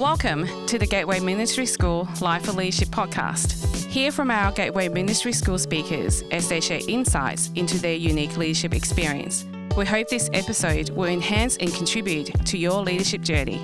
Welcome to the Gateway Ministry School Life for Leadership podcast. Hear from our Gateway Ministry School speakers as they share insights into their unique leadership experience. We hope this episode will enhance and contribute to your leadership journey.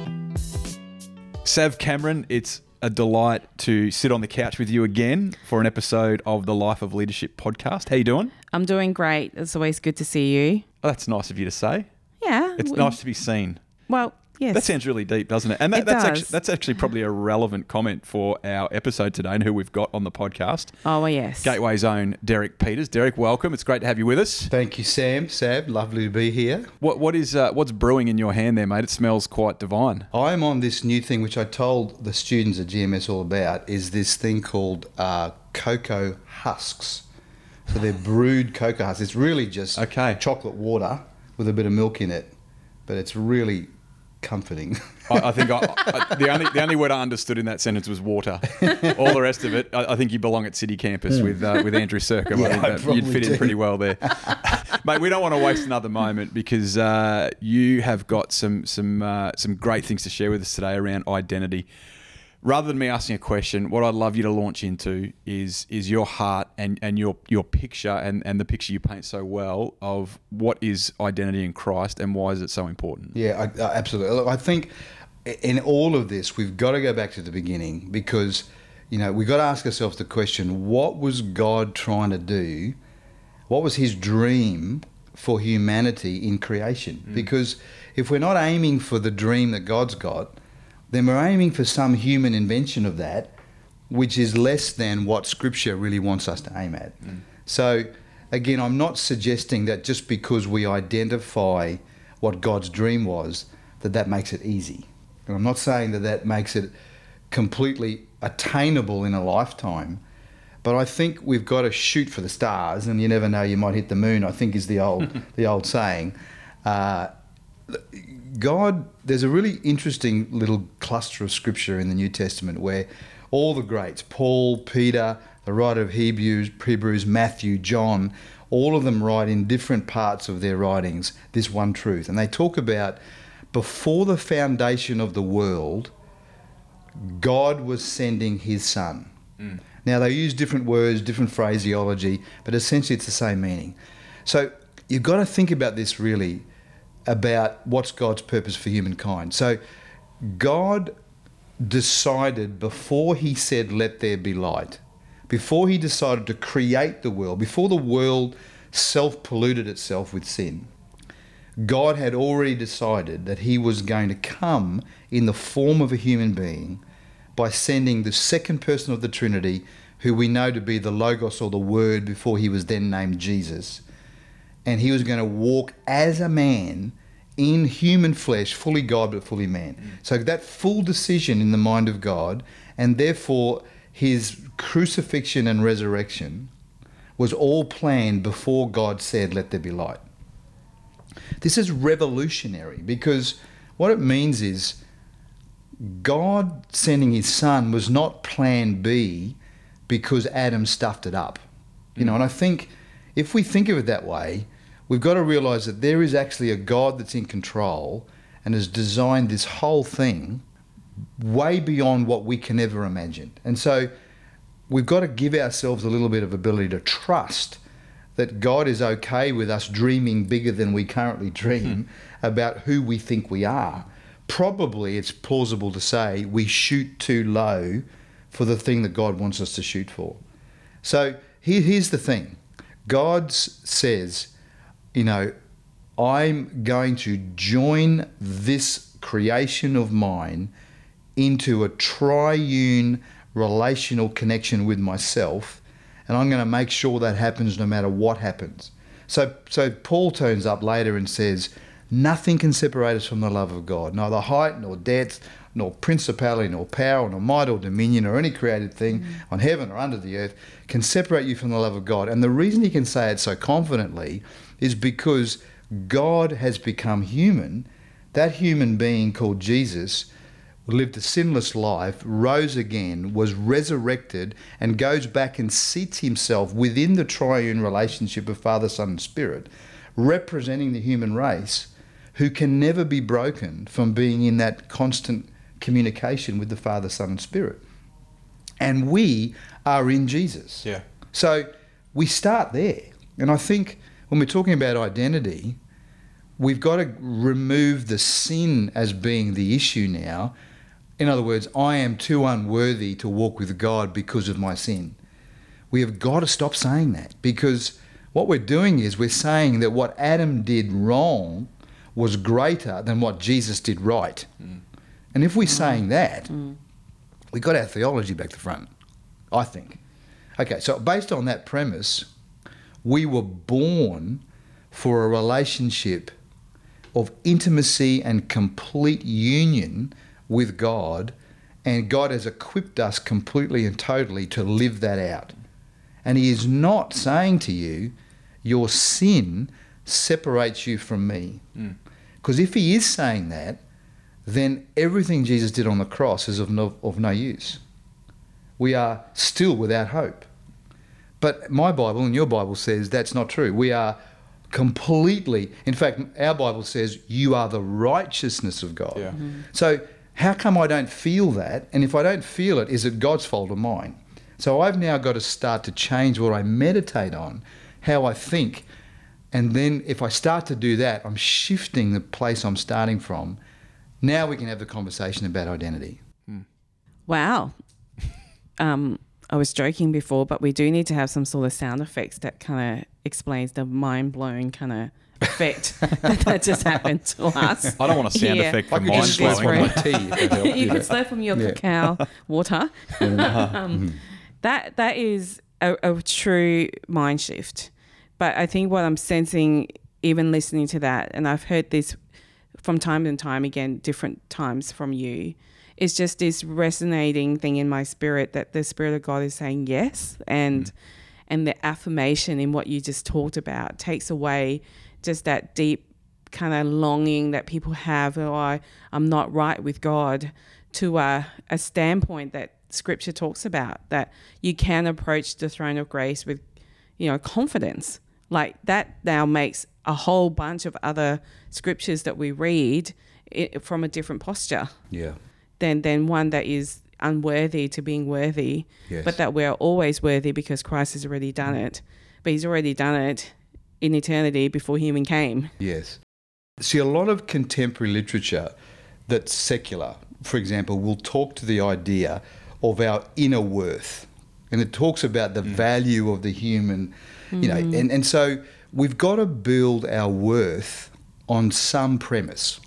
Sav Cameron, it's a delight to sit on the couch with you again for an episode of the Life of Leadership podcast. How you doing? I'm doing great. It's always good to see you. Oh, that's nice of you to say. Yeah. It's we- nice to be seen. Well, yes. That sounds really deep, doesn't it? And that, It that's does. actually that's actually probably a relevant comment for our episode today and who we've got on the podcast. Oh, well, yes. Gateway's own Derek Peters. Derek, welcome. It's great to have you with us. Thank you, Sam. Sab, lovely to be here. What what is uh, what's brewing in your hand there, mate? It smells quite divine. I'm on this new thing, which I told the students at GMS all about, is this thing called uh, cocoa husks. So they're brewed cocoa husks. It's really just Okay. chocolate water with a bit of milk in it, but it's really comforting. I, I think I, I, the only the only word I understood in that sentence was water. All the rest of it, I, I think you belong at City Campus with uh, with Andrew Sercombe. Yeah, I think I you'd fit in pretty well there, mate. We don't want to waste another moment because uh, you have got some some uh, some great things to share with us today around identity. Rather than me asking a question, what I'd love you to launch into is is your heart and, and your your picture and, and the picture you paint so well of what is identity in Christ and why is it so important. Yeah, I, I, absolutely. Look, I think in all of this, we've got to go back to the beginning because, you know, we've got to ask ourselves the question what was God trying to do? What was his dream for humanity in creation? Mm. Because if we're not aiming for the dream that God's got, then we're aiming for some human invention of that, which is less than what Scripture really wants us to aim at. So, again, I'm not suggesting that just because we identify what God's dream was, that that makes it easy. And I'm not saying that that makes it completely attainable in a lifetime. But I think we've got to shoot for the stars, and you never know, you might hit the moon. I think is the old the old saying. Uh, God, there's a really interesting little cluster of scripture in the New Testament where all the greats, Paul, Peter, the writer of Hebrews, Hebrews, Matthew, John, all of them write in different parts of their writings this one truth. And they talk about before the foundation of the world, God was sending his son. Mm. Now, they use different words, different phraseology, but essentially it's the same meaning. So, you've got to think about this really about what's God's purpose for humankind. So, God decided before he said, Let there be light, before he decided to create the world, before the world self polluted itself with sin, God had already decided that he was going to come in the form of a human being by sending the second person of the Trinity, who we know to be the Logos or the Word before he was then named Jesus. And he was going to walk as a man in human flesh, fully God but fully man. Mm. So that full decision in the mind of God, and therefore his crucifixion and resurrection, was all planned before God said, Let there be light. This is revolutionary because what it means is God sending his son was not plan B because Adam stuffed it up. You know, mm. and I think if we think of it that way, we've got to realize that there is actually a God that's in control and has designed this whole thing way beyond what we can ever imagine. And so we've got to give ourselves a little bit of ability to trust that God is okay with us dreaming bigger than we currently dream hmm. about who we think we are. Probably it's plausible to say we shoot too low for the thing that God wants us to shoot for. So here, here's the thing God says, you know, I'm going to join this creation of mine into a triune relational connection with myself, and I'm going to make sure that happens no matter what happens. So, so Paul turns up later and says, Nothing can separate us from the love of God, neither height nor depth, nor principality, nor power, nor might, or dominion, or any created thing mm. on heaven or under the earth can separate you from the love of God. And the reason he can say it so confidently is because God has become human. That human being called Jesus lived a sinless life, rose again, was resurrected, and goes back and seats himself within the triune relationship of Father, Son, and Spirit, representing the human race, who can never be broken from being in that constant communication with the Father, Son, and Spirit. And we are in Jesus. Yeah. So we start there. And I think when we're talking about identity, we've got to remove the sin as being the issue now. In other words, I am too unworthy to walk with God because of my sin. We have got to stop saying that because what we're doing is we're saying that what Adam did wrong was greater than what Jesus did right. Mm. And if we're mm. saying that, mm. we've got our theology back to front, I think. Okay, so based on that premise, we were born for a relationship of intimacy and complete union with God, and God has equipped us completely and totally to live that out. And He is not saying to you, Your sin separates you from me. Mm. Because if He is saying that, then everything Jesus did on the cross is of no, of no use. We are still without hope. But my Bible and your Bible says that's not true. We are completely, in fact, our Bible says you are the righteousness of God. Yeah. So, how come I don't feel that? And if I don't feel it, is it God's fault or mine? So, I've now got to start to change what I meditate on, how I think. And then, if I start to do that, I'm shifting the place I'm starting from. Now we can have the conversation about identity. Wow. Um, I was joking before, but we do need to have some sort of sound effects that kind of explains the mind blowing kind of effect that, that just happened to us. I don't want a sound Yeah. effect I for mind just slurp blowing. my tea. if it helped, you know. could slurp from your Yeah. cacao water. um, that that is a, a true mind shift. But I think what I'm sensing, even listening to that, and I've heard this from time and time again, different times from you, is just this resonating thing in my spirit that the spirit of God is saying yes, and mm. and the affirmation in what you just talked about takes away just that deep kind of longing that people have, oh, I, I'm not right with God, to a, a standpoint that Scripture talks about that you can approach the throne of grace with, you know, confidence. Like that now makes a whole bunch of other scriptures that we read from a different posture Yeah. Than than one that is unworthy to being worthy, Yes. but that we're always worthy because Christ has already done it. But He's already done it in eternity before He even came. Yes. See, a lot of contemporary literature that's secular, for example, will talk to the idea of our inner worth. And it talks about the mm. value of the human, you know, mm. and, and so we've got to build our worth on some premise.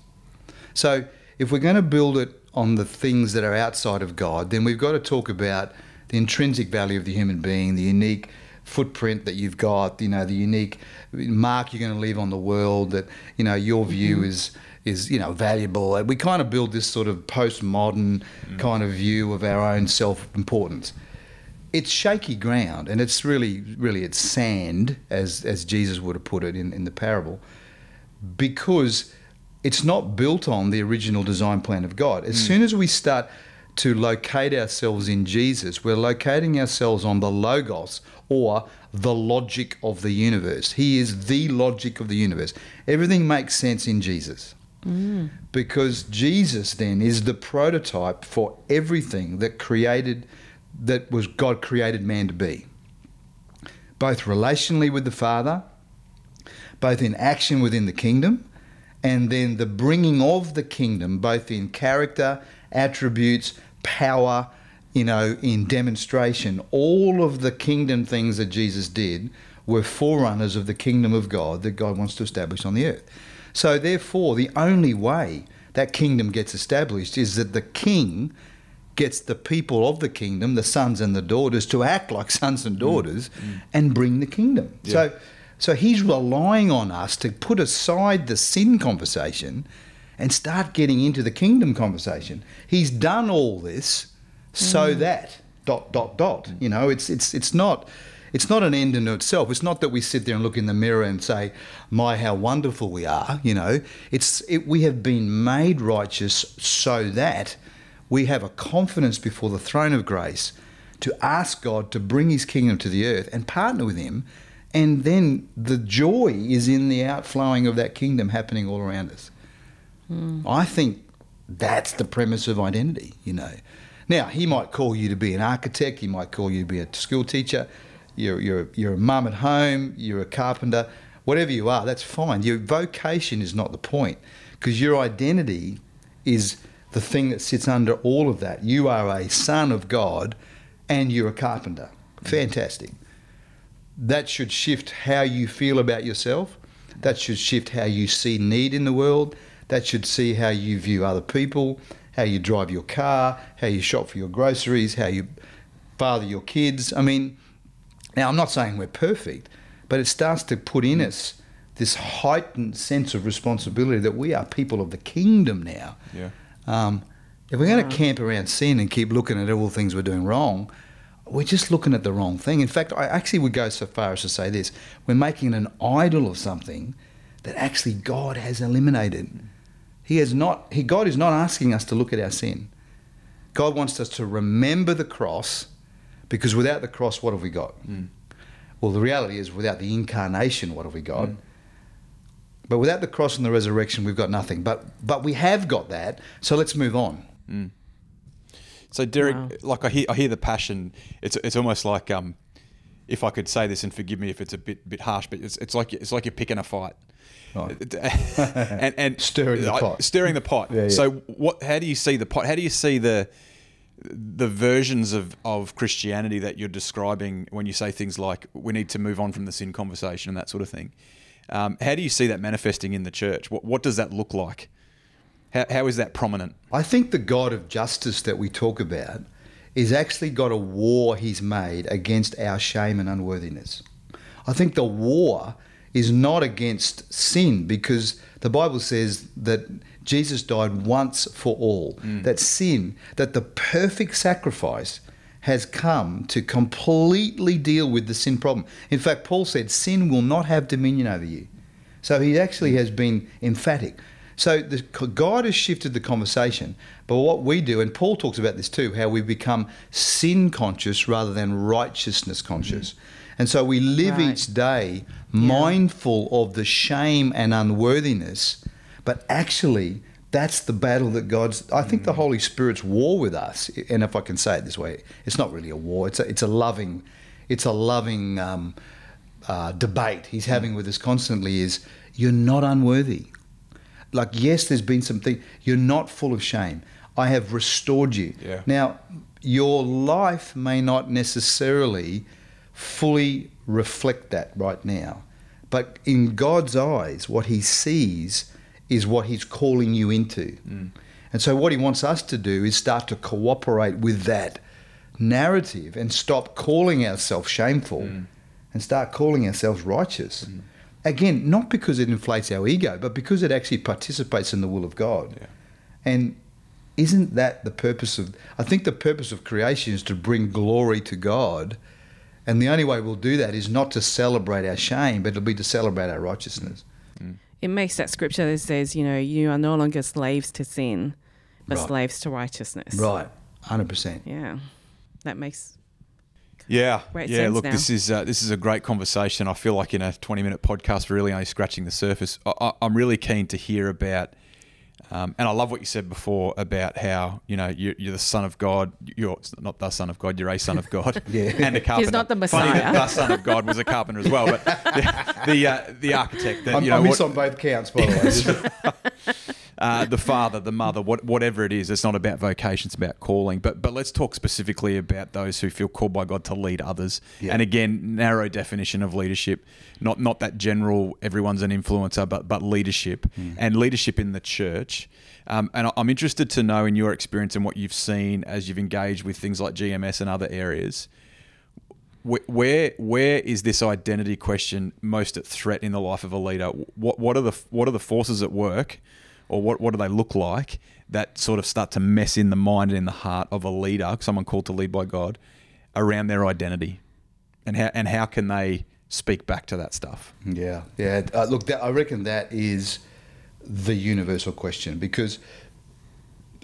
So if we're going to build it on the things that are outside of God, then we've got to talk about the intrinsic value of the human being, the unique footprint that you've got, you know, the unique mark you're going to leave on the world that, you know, your view mm-hmm. is is, you know, valuable. We kind of build this sort of postmodern mm. kind of view of our own self-importance. It's shaky ground and it's really really it's sand as as Jesus would have put it in, in the parable because it's not built on the original design plan of God. As hmm. soon as we start to locate ourselves in Jesus, we're locating ourselves on the logos or the logic of the universe. He is the logic of the universe. Everything makes sense in Jesus. Hmm. Because Jesus then is the prototype for everything that created that was God created man to be. Both relationally with the Father, both in action within the kingdom and then the bringing of the kingdom both in character attributes power you know in demonstration. All of the kingdom things that jesus did were forerunners of the kingdom of god that god wants to establish on the earth. So therefore the only way that kingdom gets established is that the king gets the people of the kingdom the sons and the daughters to act like sons and mm. daughters mm. and bring the kingdom. So so he's relying on us to put aside the sin conversation and start getting into the kingdom conversation. He's done all this so mm. that dot dot dot. You know, it's it's it's not it's not an end in itself. It's not that we sit there and look in the mirror and say, "My, how wonderful we are." You know, it's it, we have been made righteous so that we have a confidence before the throne of grace to ask God to bring His kingdom to the earth and partner with Him and then the joy is in the outflowing of that kingdom happening all around us. Hmm. I think that's the premise of identity, you know. Now, he might call you to be an architect, he might call you to be a school teacher, you're, you're, you're a mum at home, you're a carpenter, whatever you are, that's fine. Your vocation is not the point because your identity is the thing that sits under all of that. You are a son of God and you're a carpenter. Hmm. Fantastic. That should shift how you feel about yourself. That should shift how you see need in the world. That should see how you view other people, how you drive your car, how you shop for your groceries, how you father your kids. I mean, now I'm not saying we're perfect, but it starts to put in us this heightened sense of responsibility that we are people of the kingdom now. Yeah. Um, if we're going to camp around sin and keep looking at all the things we're doing wrong, we're just looking at the wrong thing. In fact, I actually would go so far as to say this we're making an idol of something that actually God has eliminated. He has not, he, God is not asking us to look at our sin. God wants us to remember the cross because without the cross, what have we got? Hmm. Well, the reality is, without the incarnation, what have we got? Hmm. But without the cross and the resurrection, we've got nothing. But but we have got that. So let's move on. Hmm. So Derek, Wow. like I hear, I hear the passion. It's it's almost like um, if I could say this, and forgive me if it's a bit bit harsh, but it's it's like it's like you're picking a fight. Right. and, and Stirring the I- pot. Stirring the pot. Yeah, yeah. So what? How do you see the pot? How do you see the the versions of, of Christianity that you're describing when you say things like we need to move on from the sin conversation and that sort of thing? Um, how do you see that manifesting in the church? What what does that look like? How, how is that prominent? I think the God of justice that we talk about is actually got a war he's made against our shame and unworthiness. I think the war is not against sin because the Bible says that Jesus died once for all. Mm. That sin, that the perfect sacrifice has come to completely deal with the sin problem. In fact, Paul said, Sin will not have dominion over you. So he actually has been emphatic. So the, God has shifted the conversation. But what we do, and Paul talks about this too, how we become sin conscious rather than righteousness conscious. And so we live Right. each day mindful of the shame and unworthiness, but actually, that's the battle that God's. I think the Holy Spirit's war with us, and if I can say it this way, it's not really a war. It's a, it's a loving, it's a loving um, uh, debate he's having with us constantly. Is you're not unworthy. Like yes, there's been something. You're not full of shame. I have restored you. Yeah. Now, your life may not necessarily fully reflect that right now. But in God's eyes, what He sees is what He's calling you into. Mm. And so, what He wants us to do is start to cooperate with that narrative and stop calling ourselves shameful mm. and start calling ourselves righteous. Mm. Again, not because it inflates our ego, but because it actually participates in the will of God. Yeah. And isn't that the purpose of I think the purpose of creation is to bring glory to God. And the only way we'll do that is not to celebrate our shame, but it'll be to celebrate our righteousness. Mm. It makes that scripture that says, you know, you are no longer slaves to sin, but Right. slaves to righteousness. Right. 100%. Yeah. That makes Yeah, Great yeah. Look, now. this is uh, this is a great conversation. I feel like in a twenty-minute podcast, we're really only scratching the surface. I, I, I'm really keen to hear about, um, and I love what you said before about how you know you're, you're the son of God. You're not the son of God. You're a son of God. Yeah. and a carpenter. He's not the Funny that Messiah. the son of God was a carpenter as well, but the the, uh, the architect. The, I'm, you know, I miss what- on both counts, by the way. uh, the father, the mother, what, whatever it is. It's not about vocation; it's about calling. But but let's talk specifically about those who feel called by God to lead others. Yeah. And again, narrow definition of leadership, not not that general. Everyone's an influencer, but but leadership and leadership in the church. Um, and I'm interested to know in your experience and what you've seen as you've engaged with things like GMS and other areas. Where where is this identity question most at threat in the life of a leader? What what are the what are the forces at work, or what what do they look like that sort of start to mess in the mind and in the heart of a leader, someone called to lead by God, around their identity, and how and how can they speak back to that stuff? Yeah, yeah. Uh, look, that, I reckon that is the universal question because,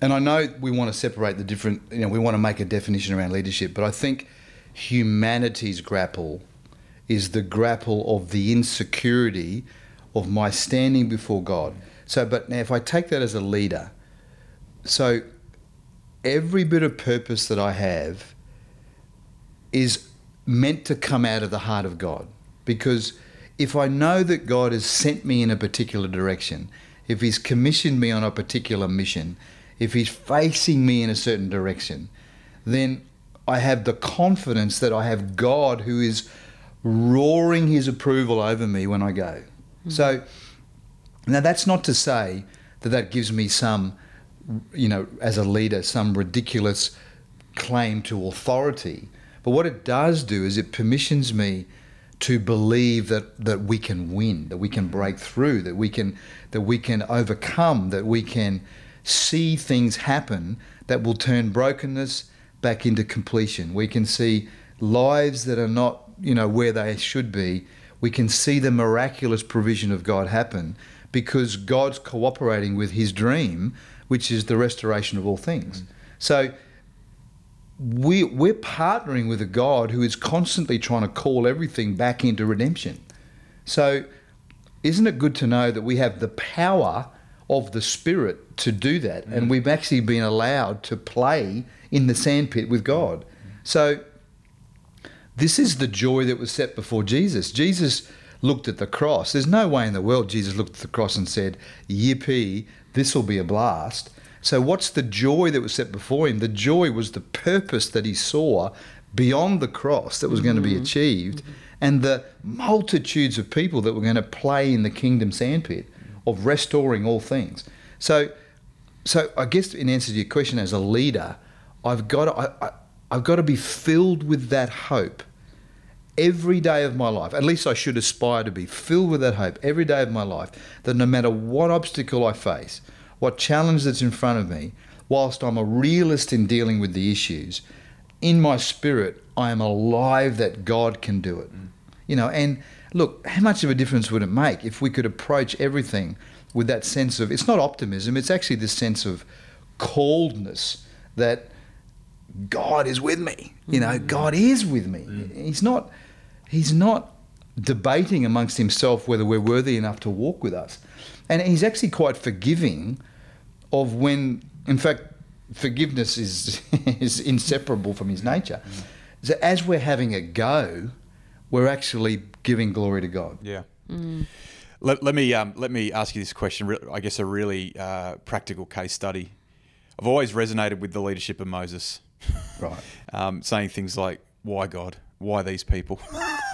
and I know we want to separate the different. You know, we want to make a definition around leadership, but I think humanity's grapple is the grapple of the insecurity of my standing before God. So, but now if I take that as a leader, so every bit of purpose that I have is meant to come out of the heart of God. Because if I know that God has sent me in a particular direction, if He's commissioned me on a particular mission, if He's facing me in a certain direction, then I have the confidence that I have God who is roaring His approval over me when I go. Mm-hmm. So, now that's not to say that that gives me some, you know, as a leader, some ridiculous claim to authority. But what it does do is it permissions me to believe that, that we can win, that we can mm-hmm. break through, that we can that we can overcome, that we can see things happen that will turn brokenness back into completion. We can see lives that are not, you know, where they should be. We can see the miraculous provision of God happen because God's cooperating with his dream, which is the restoration of all things. Mm. So we, we're partnering with a God who is constantly trying to call everything back into redemption. So, isn't it good to know that we have the power of the Spirit to do that? Mm. And we've actually been allowed to play in the sandpit with God. So, this is the joy that was set before Jesus. Jesus looked at the cross. There's no way in the world Jesus looked at the cross and said, Yippee, this will be a blast. So, what's the joy that was set before him? The joy was the purpose that he saw beyond the cross that was mm-hmm. going to be achieved, mm-hmm. and the multitudes of people that were going to play in the kingdom sandpit of restoring all things. So, so I guess in answer to your question, as a leader, I've got to, I, I, I've got to be filled with that hope every day of my life. At least I should aspire to be filled with that hope every day of my life. That no matter what obstacle I face, what challenge that's in front of me, whilst I'm a realist in dealing with the issues, in my spirit, I am alive that God can do it. Mm. You know, and look, how much of a difference would it make if we could approach everything with that sense of, it's not optimism, it's actually this sense of coldness that God is with me. You know, mm. God is with me. Mm. He's not, he's not debating amongst himself whether we're worthy enough to walk with us. And he's actually quite forgiving of when, in fact, forgiveness is is inseparable from his nature. Mm. So as we're having a go, we're actually giving glory to God. Yeah. Mm. Let, let me um, let me ask you this question. I guess a really uh, practical case study. I've always resonated with the leadership of Moses. Right. um, saying things like, "Why God? Why these people?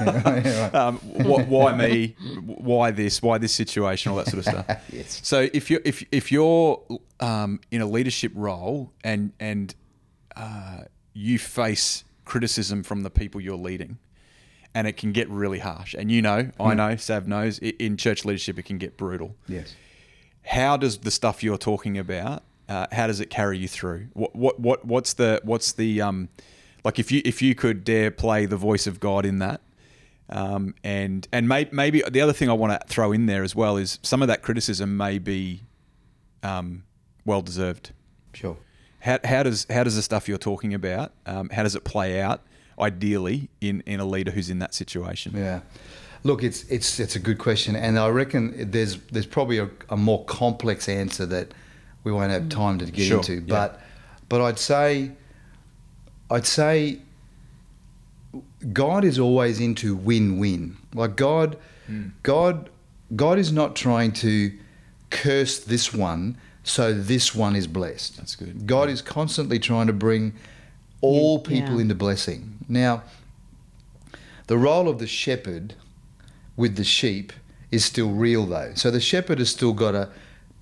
um, wh- why me? Why this? Why this situation? All that sort of stuff." yes. So if you if if you're um, in a leadership role and and uh, you face criticism from the people you're leading, and it can get really harsh. And you know, I hmm. know, Sav knows, in church leadership, it can get brutal. Yes. How does the stuff you're talking about? Uh, how does it carry you through? What what what what's the what's the um, like if you if you could dare play the voice of God in that, um, and and may, maybe the other thing I want to throw in there as well is some of that criticism may be um, well deserved. Sure. How, how does how does the stuff you're talking about um, how does it play out ideally in, in a leader who's in that situation? Yeah. Look, it's it's it's a good question, and I reckon there's there's probably a, a more complex answer that we won't have time to get sure. into. But yeah. but I'd say I'd say God is always into win-win. Like God, mm. God, God is not trying to curse this one so this one is blessed. That's good. God yeah. is constantly trying to bring all people yeah. into blessing. Now, the role of the shepherd with the sheep is still real though. So the shepherd has still got to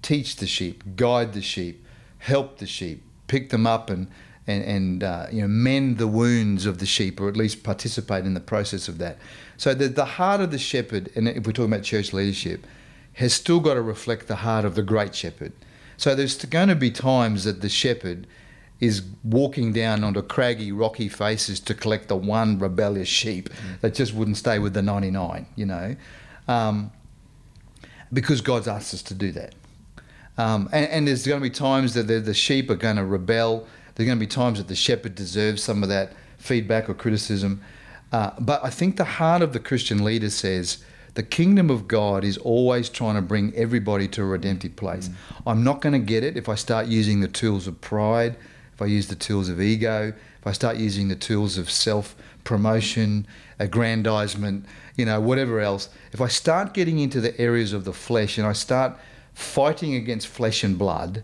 teach the sheep, guide the sheep, help the sheep, pick them up and and, and uh, you know mend the wounds of the sheep, or at least participate in the process of that. So the, the heart of the shepherd, and if we're talking about church leadership, has still got to reflect the heart of the great shepherd. So there's going to be times that the shepherd is walking down onto craggy, rocky faces to collect the one rebellious sheep mm. that just wouldn't stay with the 99, you know, um, because God's asked us to do that. Um, and, and, there's going to be times that the, the sheep are going to rebel there's going to be times that the shepherd deserves some of that feedback or criticism. Uh, but I think the heart of the Christian leader says The kingdom of God is always trying to bring everybody to a redemptive place. I'm not going to get it if I start using the tools of pride, if I use the tools of ego, if I start using the tools of self promotion, aggrandizement, you know, whatever else. If I start getting into the areas of the flesh and I start fighting against flesh and blood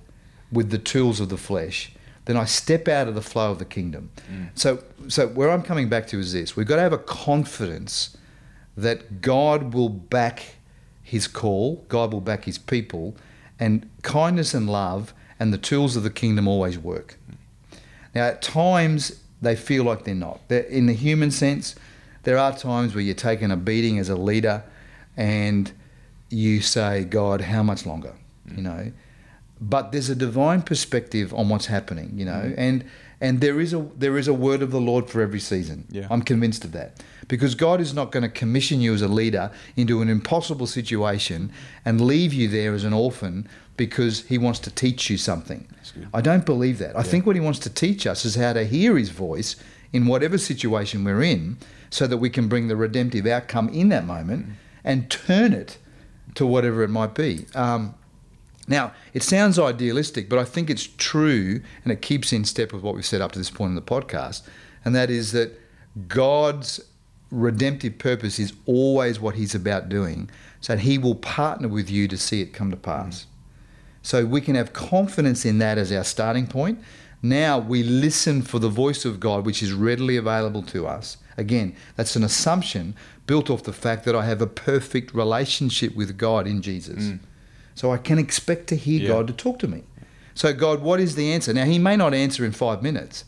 with the tools of the flesh, then I step out of the flow of the kingdom. Mm. So, so where I'm coming back to is this: we've got to have a confidence that God will back His call, God will back His people, and kindness and love and the tools of the kingdom always work. Mm. Now, at times they feel like they're not. They're, in the human sense, there are times where you're taking a beating as a leader, and you say, "God, how much longer?" Mm. You know but there's a divine perspective on what's happening, you know, and and there is a there is a word of the Lord for every season. Yeah. I'm convinced of that because God is not going to commission you as a leader into an impossible situation and leave you there as an orphan because He wants to teach you something. I don't believe that. I think what He wants to teach us is how to hear His voice in whatever situation we're in, so that we can bring the redemptive outcome in that moment and turn it to whatever it might be. Um, now, it sounds idealistic, but I think it's true and it keeps in step with what we've said up to this point in the podcast. And that is that God's redemptive purpose is always what He's about doing, so He will partner with you to see it come to pass. So we can have confidence in that as our starting point. Now we listen for the voice of God, which is readily available to us. Again, that's an assumption built off the fact that I have a perfect relationship with God in Jesus. Mm. So I can expect to hear Yeah. God to talk to me. So, God, what is the answer? Now, He may not answer in five minutes,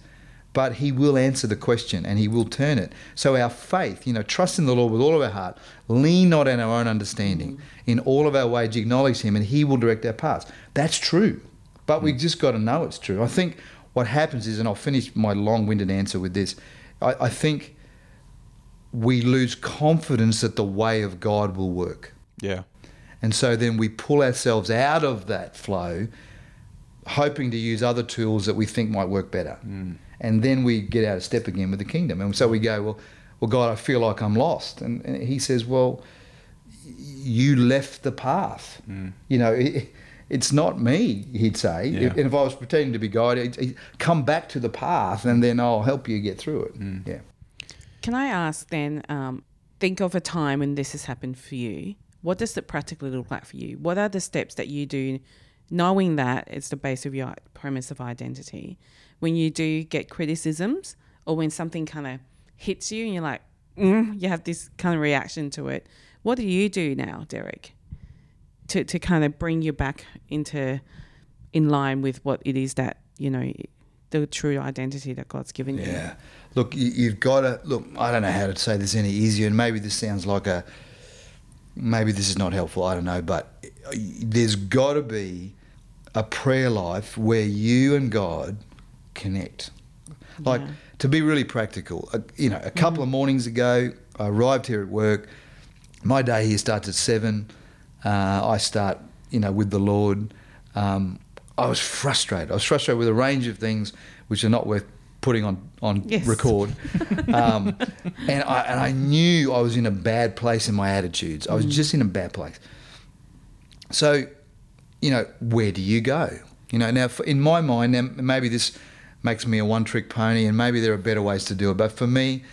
but He will answer the question and He will turn it. So, our faith, you know, trust in the Lord with all of our heart, lean not on our own understanding. Mm. In all of our ways, acknowledge Him and He will direct our paths. That's true, but we've mm. just got to know it's true. I think what happens is, and I'll finish my long winded answer with this I, I think we lose confidence that the way of God will work. Yeah. And so then we pull ourselves out of that flow, hoping to use other tools that we think might work better. Mm. And then we get out of step again with the kingdom. And so we go, well, well, God, I feel like I'm lost. And, and He says, well, you left the path. Mm. You know, it, it's not me, He'd say. Yeah. If, and if I was pretending to be God, he'd, he'd come back to the path and then I'll help you get through it. Mm. Yeah. Can I ask then, um, think of a time when this has happened for you. What does it practically look like for you? What are the steps that you do, knowing that it's the base of your premise of identity? When you do get criticisms or when something kind of hits you and you're like, mm, you have this kind of reaction to it. What do you do now, Derek, to, to kind of bring you back into in line with what it is that, you know, the true identity that God's given you? Yeah. Look, you, you've got to look. I don't know how to say this any easier, and maybe this sounds like a. Maybe this is not helpful. I don't know, but there's got to be a prayer life where you and God connect. Like Yeah. to be really practical. uh, You know, a couple of mornings ago, I arrived here at work. My day here starts at seven. Uh, I start, you know, with the Lord. Um, I was frustrated. I was frustrated with a range of things which are not worth putting on on Yes. record. Um, and I and I knew I was in a bad place in my attitudes. I was just in a bad place. So, you know, where do you go? You know, now for, in my mind, now maybe this makes me a one-trick pony, and maybe there are better ways to do it. But for me,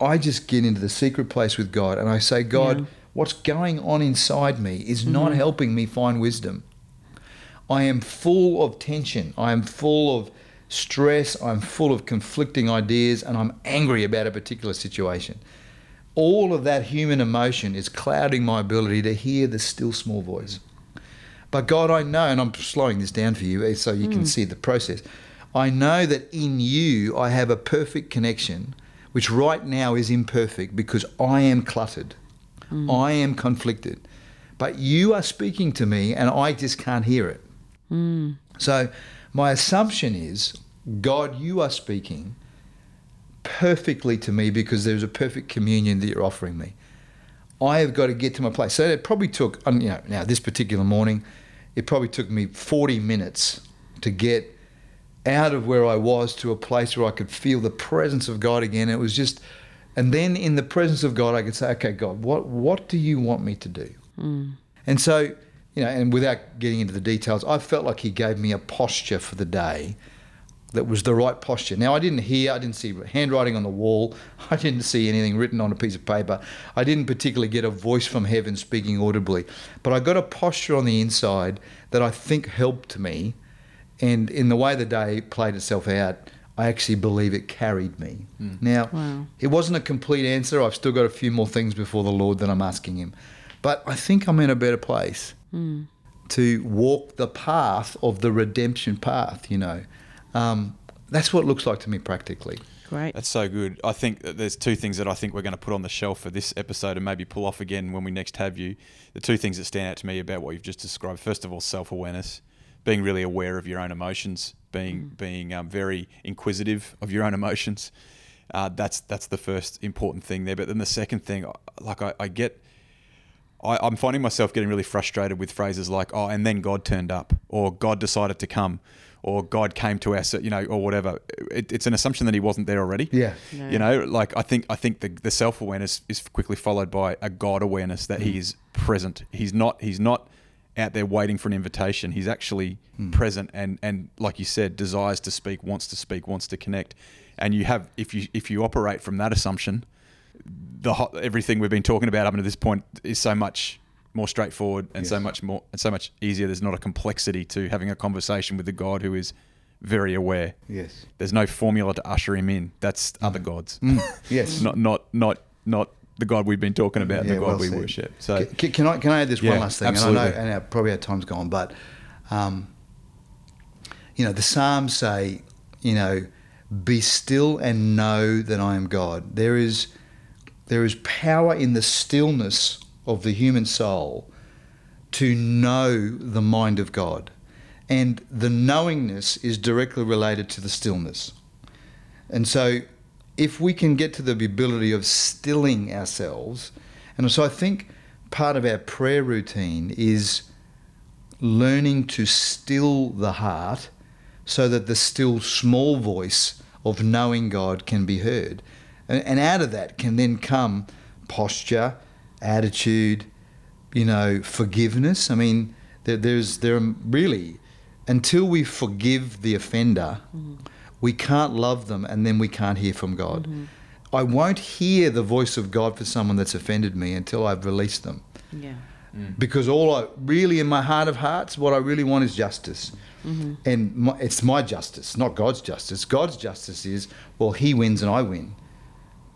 I just get into the secret place with God, and I say, God, Yeah. what's going on inside me is not helping me find wisdom. I am full of tension. I am full of stress. I'm full of conflicting ideas, and I'm angry about a particular situation. All of that human emotion is clouding my ability to hear the still small voice. But God, I know, and I'm slowing this down for you eh, so you can mm. see the process. I know that in you I have a perfect connection, which right now is imperfect because I am cluttered. Mm. I am conflicted. But you are speaking to me and I just can't hear it. Mm. So my assumption is, God, you are speaking perfectly to me because there's a perfect communion that you're offering me. I have got to get to my place. So it probably took, um, you know, now this particular morning, it probably took me 40 minutes to get out of where I was to a place where I could feel the presence of God again. It was just, And then in the presence of God, I could say, okay, God, what, what do you want me to do? And so, you know, and without getting into the details, I felt like He gave me a posture for the day that was the right posture. Now, I didn't hear, I didn't see handwriting on the wall, I didn't see anything written on a piece of paper, I didn't particularly get a voice from heaven speaking audibly, but I got a posture on the inside that I think helped me. And in the way the day played itself out, I actually believe it carried me. Hmm. Now, Wow. it wasn't a complete answer. I've still got a few more things before the Lord that I'm asking Him. But I think I'm in a better place to walk the path of the redemption path, you know. Um, that's what it looks like to me practically. Great. That's so good. I think that there's two things that I think we're going to put on the shelf for this episode and maybe pull off again when we next have you. The two things that stand out to me about what you've just described. First of all, self-awareness, being really aware of your own emotions, being being um, very inquisitive of your own emotions. Uh, that's that's the first important thing there. But then the second thing, like I, I get, I, I'm finding myself getting really frustrated with phrases like, "Oh, and then God turned up," or "God decided to come," or "God came to us," you know, or whatever. It, it's an assumption that He wasn't there already. Yeah. Yeah. You know, like I think I think the, the self awareness is quickly followed by a God awareness that mm. He is present. He's not he's not out there waiting for an invitation. He's actually mm. present and and like you said, desires to speak, wants to speak, wants to connect. And you have if you if you operate from that assumption, the ho- everything we've been talking about up until this point is so much more straightforward and so much more and so much easier. There's not a complexity to having a conversation with the God who is very aware. Yes. There's no formula to usher him in. That's other gods. Yes. not not not not the God we've been talking about, Yeah, the God well we said. worship. So Can, can I can I add this Yeah, one last thing? And I know, absolutely. and our, probably our time's gone, but um, you know, the Psalms say, you know, be still and know that I am God. There is there is power in the stillness of the human soul to know the mind of God. And the knowingness is directly related to the stillness. And so, if we can get to the ability of stilling ourselves, and so I think part of our prayer routine is learning to still the heart so that the still small voice of knowing God can be heard. And, and out of that can then come posture, attitude, you know, forgiveness. I mean, there, there's there are really until we forgive the offender, mm-hmm. we can't love them, and then we can't hear from God. Mm-hmm. I won't hear the voice of God for someone that's offended me until I've released them. Yeah. Mm. Because all I really, in my heart of hearts, what I really want is justice. Mm-hmm. And my, it's my justice, not God's justice. God's justice is, well, he wins and I win.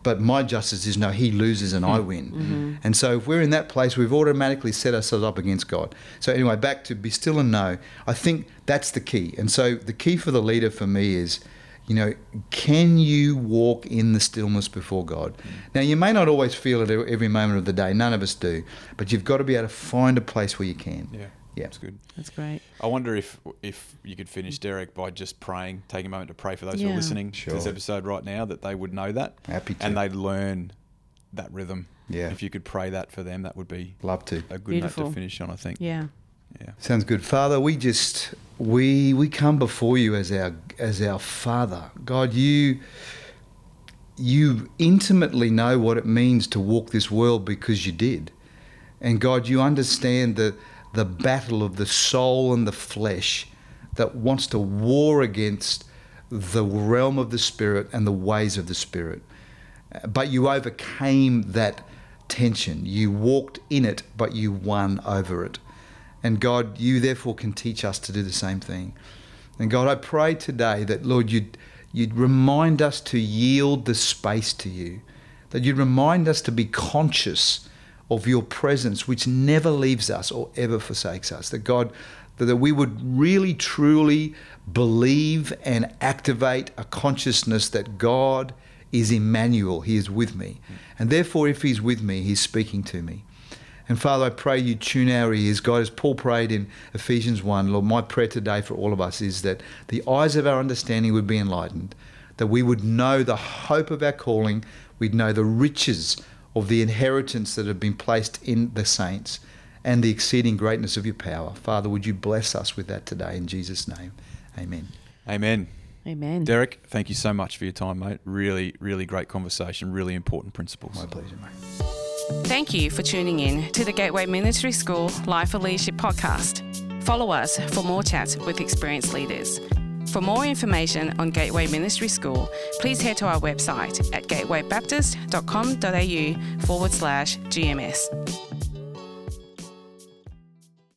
But my justice is, no, he loses and I mm. win. Mm-hmm. Mm-hmm. And so if we're in that place, we've automatically set ourselves up against God. So, anyway, back to be still and know. I think that's the key. And so the key for the leader for me is, you know, can you walk in the stillness before God? Mm. Now, you may not always feel it every moment of the day. None of us do. But you've got to be able to find a place where you can. yeah, Yeah. that's good. That's great. I wonder if if you could finish, Derek, by just praying, taking a moment to pray for those who Yeah. are listening to this episode right now, that they would know that Happy to. and they'd learn that rhythm. Yeah. If you could pray that for them, that would be Love to. a good note Beautiful. to finish on. I think. Yeah. Yeah. Sounds good, Father. We just we we come before you as our as our Father, God. You you intimately know what it means to walk this world because you did, and God, you understand the the battle of the soul and the flesh that wants to war against the realm of the spirit and the ways of the spirit. But you overcame that tension. You walked in it, but you won over it. And God, you therefore can teach us to do the same thing. And God, I pray today that, Lord, you'd, you'd remind us to yield the space to you, that you'd remind us to be conscious of your presence, which never leaves us or ever forsakes us. That God, that we would really truly believe and activate a consciousness that God is Emmanuel, He is with me. And therefore, if He's with me, He's speaking to me. And Father, I pray you tune our ears. God, as Paul prayed in Ephesians 1, Lord, my prayer today for all of us is that the eyes of our understanding would be enlightened, that we would know the hope of our calling, we'd know the riches of the inheritance that have been placed in the saints, and the exceeding greatness of your power. Father, would you bless us with that today in Jesus' name? Amen. Amen. Amen. Derek, thank you so much for your time, mate. Really, really great conversation. Really important principles. My pleasure, mate. Thank you for tuning in to the Gateway Ministry School Life for Leadership podcast. Follow us for more chats with experienced leaders. For more information on Gateway Ministry School, please head to our website at gatewaybaptist.com.au forward slash GMS.